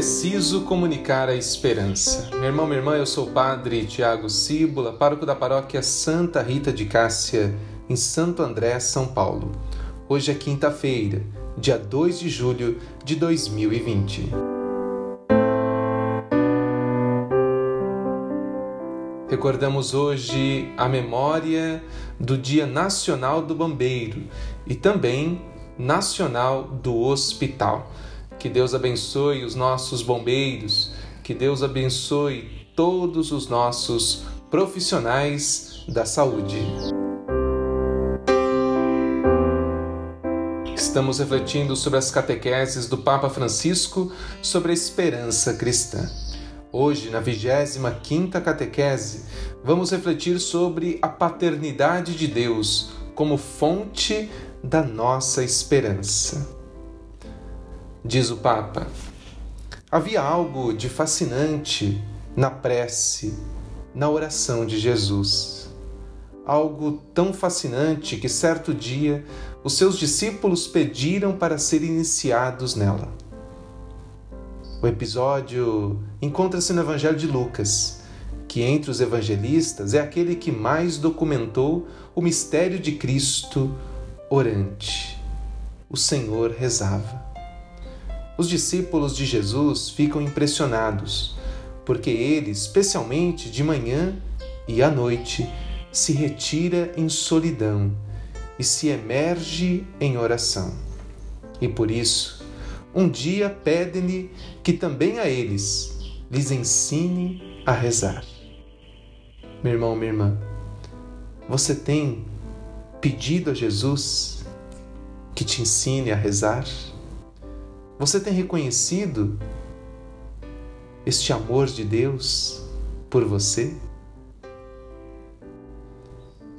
preciso comunicar a esperança. Meu irmão, minha irmã, eu sou o padre Tiago Cíbula, pároco da paróquia Santa Rita de Cássia, em Santo André, São Paulo. Hoje é quinta-feira, dia 2 de julho de 2020. Recordamos hoje a memória do Dia Nacional do Bombeiro e também Nacional do Hospital. Que Deus abençoe os nossos bombeiros, que Deus abençoe todos os nossos profissionais da saúde. Estamos refletindo sobre as catequeses do Papa Francisco sobre a esperança cristã. Hoje, na 25ª catequese, vamos refletir sobre a paternidade de Deus como fonte da nossa esperança. Diz o Papa: havia algo de fascinante na prece, na oração de Jesus. Algo tão fascinante que certo dia os seus discípulos pediram para serem iniciados nela. O episódio encontra-se no Evangelho de Lucas, que entre os evangelistas é aquele que mais documentou o mistério de Cristo orante. O Senhor rezava. Os discípulos de Jesus ficam impressionados, porque ele, especialmente de manhã e à noite, se retira em solidão e se emerge em oração. E por isso, um dia pedem-lhe que também a eles lhes ensine a rezar. Meu irmão, minha irmã, você tem pedido a Jesus que te ensine a rezar? Você tem reconhecido este amor de Deus por você?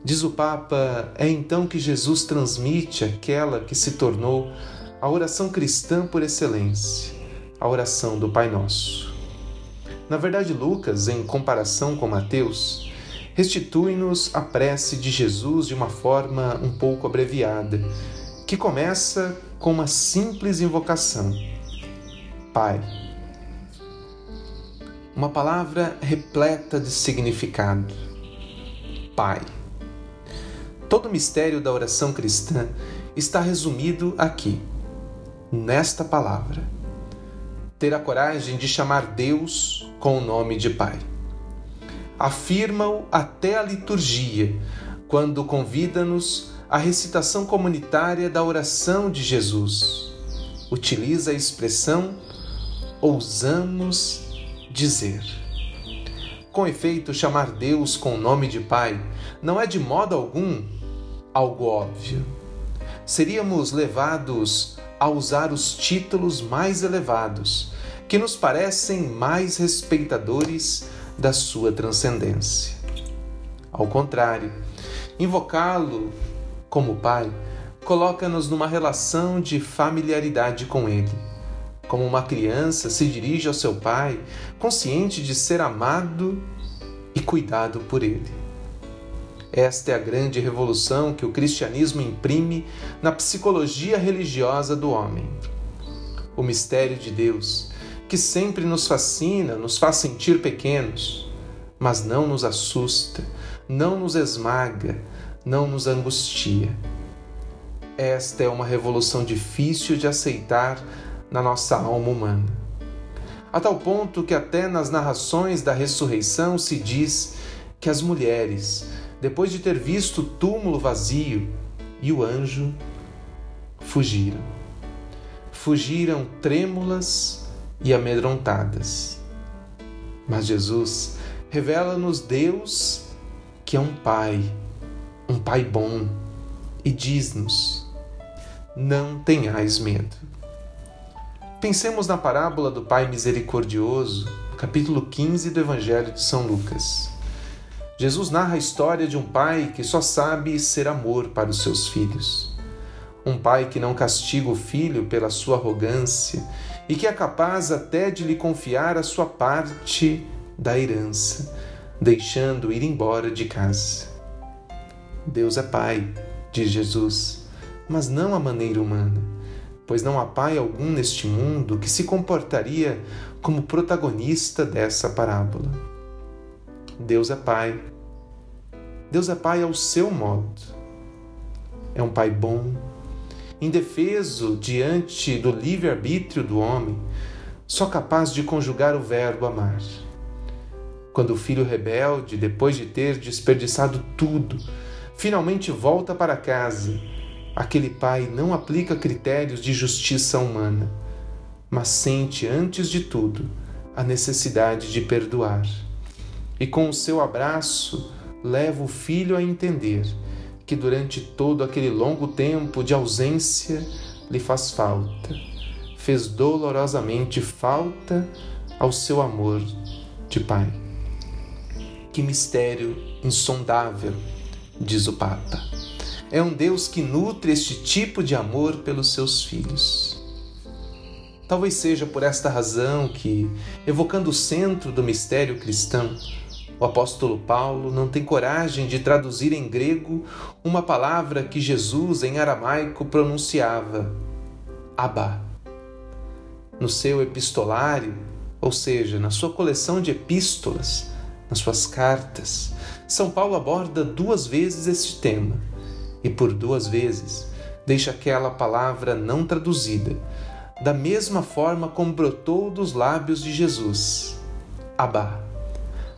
Diz o Papa, é então que Jesus transmite aquela que se tornou a oração cristã por excelência, a oração do Pai Nosso. Na verdade, Lucas, em comparação com Mateus, restitui-nos a prece de Jesus de uma forma um pouco abreviada, que começa com uma simples invocação: Pai. Uma palavra repleta de significado. Pai. Todo o mistério da oração cristã está resumido aqui, nesta palavra. Ter a coragem de chamar Deus com o nome de Pai. Afirma-o até a liturgia, quando convida-nos a recitação comunitária da oração de Jesus. Utiliza a expressão ousamos dizer. Com efeito, chamar Deus com o nome de Pai não é de modo algum algo óbvio. Seríamos levados a usar os títulos mais elevados, que nos parecem mais respeitadores da sua transcendência. Ao contrário, invocá-lo como pai, coloca-nos numa relação de familiaridade com ele. Como uma criança se dirige ao seu pai, consciente de ser amado e cuidado por ele. Esta é a grande revolução que o cristianismo imprime na psicologia religiosa do homem. O mistério de Deus, que sempre nos fascina, nos faz sentir pequenos, mas não nos assusta, não nos esmaga, não nos angustia. Esta é uma revolução difícil de aceitar na nossa alma humana. A tal ponto que, até nas narrações da ressurreição, se diz que as mulheres, depois de ter visto o túmulo vazio e o anjo, fugiram. Fugiram trêmulas e amedrontadas. Mas Jesus revela-nos Deus que é um Pai um Pai bom, e diz-nos: Não tenhais medo. Pensemos na parábola do Pai Misericordioso, capítulo 15 do Evangelho de São Lucas. Jesus narra a história de um pai que só sabe ser amor para os seus filhos. Um pai que não castiga o filho pela sua arrogância e que é capaz até de lhe confiar a sua parte da herança, deixando ir embora de casa. Deus é Pai, diz Jesus, mas não à maneira humana, pois não há pai algum neste mundo que se comportaria como protagonista dessa parábola. Deus é pai. Deus é pai ao seu modo. É um pai bom, indefeso diante do livre-arbítrio do homem, só capaz de conjugar o verbo amar. Quando o filho rebelde, depois de ter desperdiçado tudo, finalmente volta para casa, aquele pai não aplica critérios de justiça humana, mas sente, antes de tudo, a necessidade de perdoar. E com o seu abraço, leva o filho a entender que durante todo aquele longo tempo de ausência lhe faz falta, fez dolorosamente falta ao seu amor de pai. Que mistério insondável, diz o Papa. É um Deus que nutre este tipo de amor pelos seus filhos. Talvez seja por esta razão que, evocando o centro do mistério cristão, o apóstolo Paulo não tem coragem de traduzir em grego uma palavra que Jesus em aramaico pronunciava, Abba. No seu epistolário, ou seja, na sua coleção de epístolas, nas suas cartas, São Paulo aborda duas vezes este tema e por duas vezes deixa aquela palavra não traduzida, da mesma forma como brotou dos lábios de Jesus, Abá,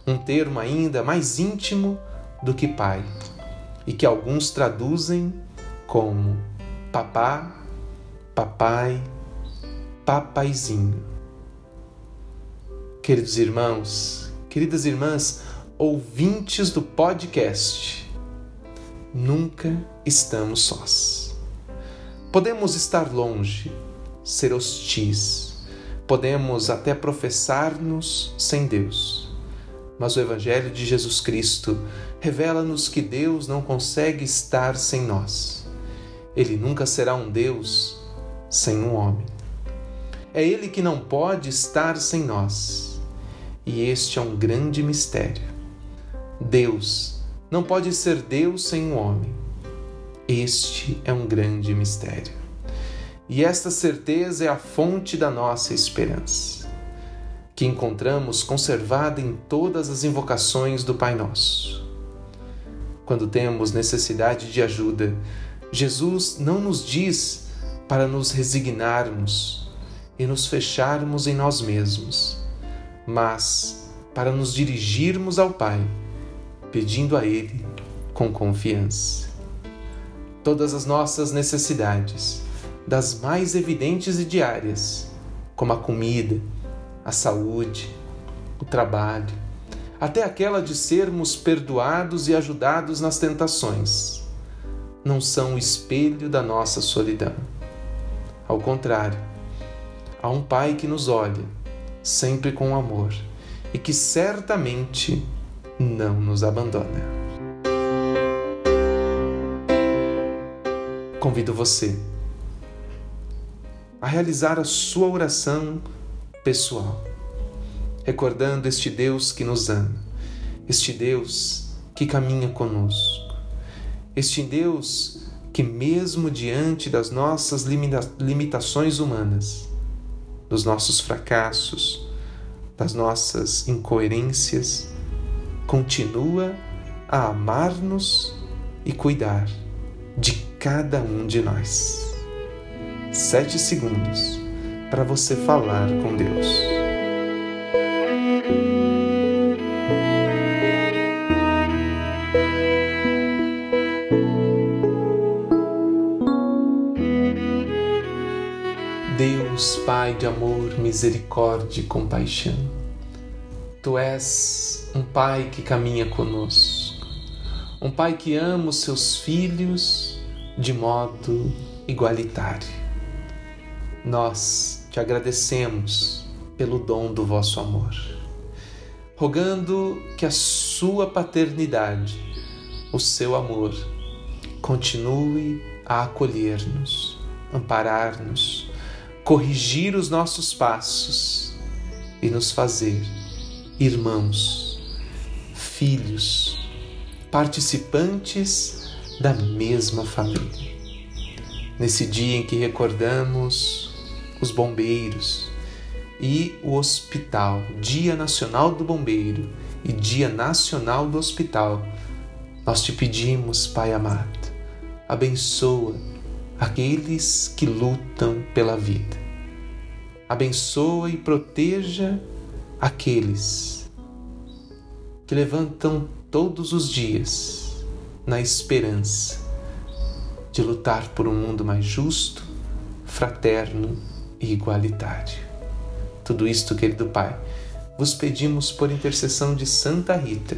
um termo ainda mais íntimo do que pai, e que alguns traduzem como papá, papai, papaizinho. Queridos irmãos, queridas irmãs, ouvintes do podcast, nunca estamos sós. Podemos estar longe, ser hostis, podemos até professar-nos sem Deus, mas o Evangelho de Jesus Cristo revela-nos que Deus não consegue estar sem nós. Ele nunca será um Deus sem um homem. É Ele que não pode estar sem nós e este é um grande mistério. Deus não pode ser Deus sem um homem. Este é um grande mistério. E esta certeza é a fonte da nossa esperança, que encontramos conservada em todas as invocações do Pai Nosso. Quando temos necessidade de ajuda, Jesus não nos diz para nos resignarmos e nos fecharmos em nós mesmos mas para nos dirigirmos ao Pai, pedindo a Ele com confiança. Todas as nossas necessidades, das mais evidentes e diárias, como a comida, a saúde, o trabalho, até aquela de sermos perdoados e ajudados nas tentações, não são o espelho da nossa solidão. Ao contrário, há um Pai que nos olha sempre com amor e que certamente não nos abandona. Convido você a realizar a sua oração pessoal, recordando este Deus que nos ama, este Deus que caminha conosco, este Deus que, mesmo diante das nossas limitações humanas, dos nossos fracassos, das nossas incoerências, continua a amar-nos e cuidar de cada um de nós. Sete segundos para você falar com Deus. Deus, Pai de amor, misericórdia e compaixão, Tu és um Pai que caminha conosco, um Pai que ama os seus filhos de modo igualitário. Nós te agradecemos pelo dom do vosso amor, rogando que a Sua paternidade, o seu amor, continue a acolher-nos, amparar-nos corrigir os nossos passos e nos fazer irmãos, filhos, participantes da mesma família. nesse dia em que recordamos os bombeiros e o hospital, Dia Nacional do Bombeiro e Dia Nacional do Hospital, nós te pedimos, Pai amado, abençoa aqueles que lutam pela vida. Abençoa e proteja aqueles que levantam todos os dias na esperança de lutar por um mundo mais justo, fraterno e igualitário. Tudo isto, querido Pai, vos pedimos por intercessão de Santa Rita,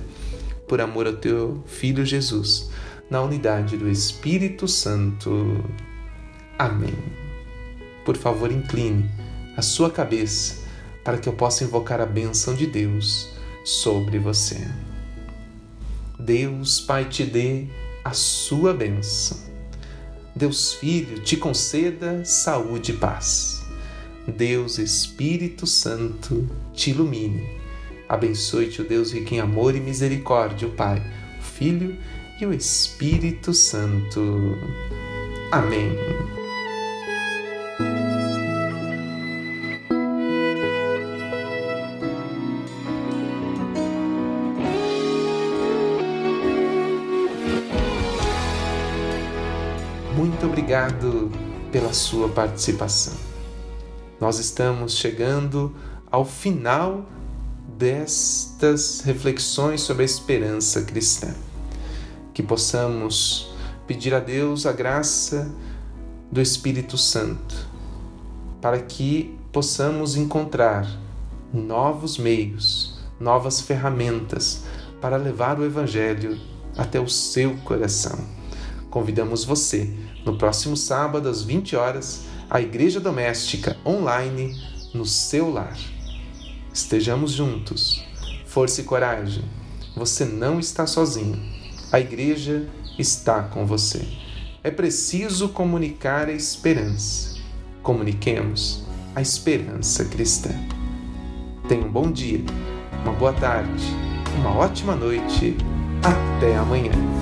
por amor ao teu Filho Jesus, na unidade do Espírito Santo. Amém. Por favor, incline a sua cabeça para que eu possa invocar a bênção de Deus sobre você. Deus Pai te dê a sua bênção. Deus Filho te conceda saúde e paz. Deus Espírito Santo te ilumine. Abençoe-te o Deus rico em amor e misericórdia, o Pai, o Filho e o Espírito Santo. Amém. Muito obrigado pela sua participação. Nós estamos chegando ao final destas reflexões sobre a esperança cristã. Que possamos pedir a Deus a graça do Espírito Santo para que possamos encontrar novos meios, novas ferramentas para levar o Evangelho até o seu coração. Convidamos você no próximo sábado às 20 horas à Igreja Doméstica online no seu lar. Estejamos juntos. Força e coragem. Você não está sozinho. A igreja está com você. É preciso comunicar a esperança. Comuniquemos a esperança cristã. Tenha um bom dia, uma boa tarde, uma ótima noite. Até amanhã.